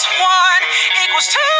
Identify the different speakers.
Speaker 1: one equals two.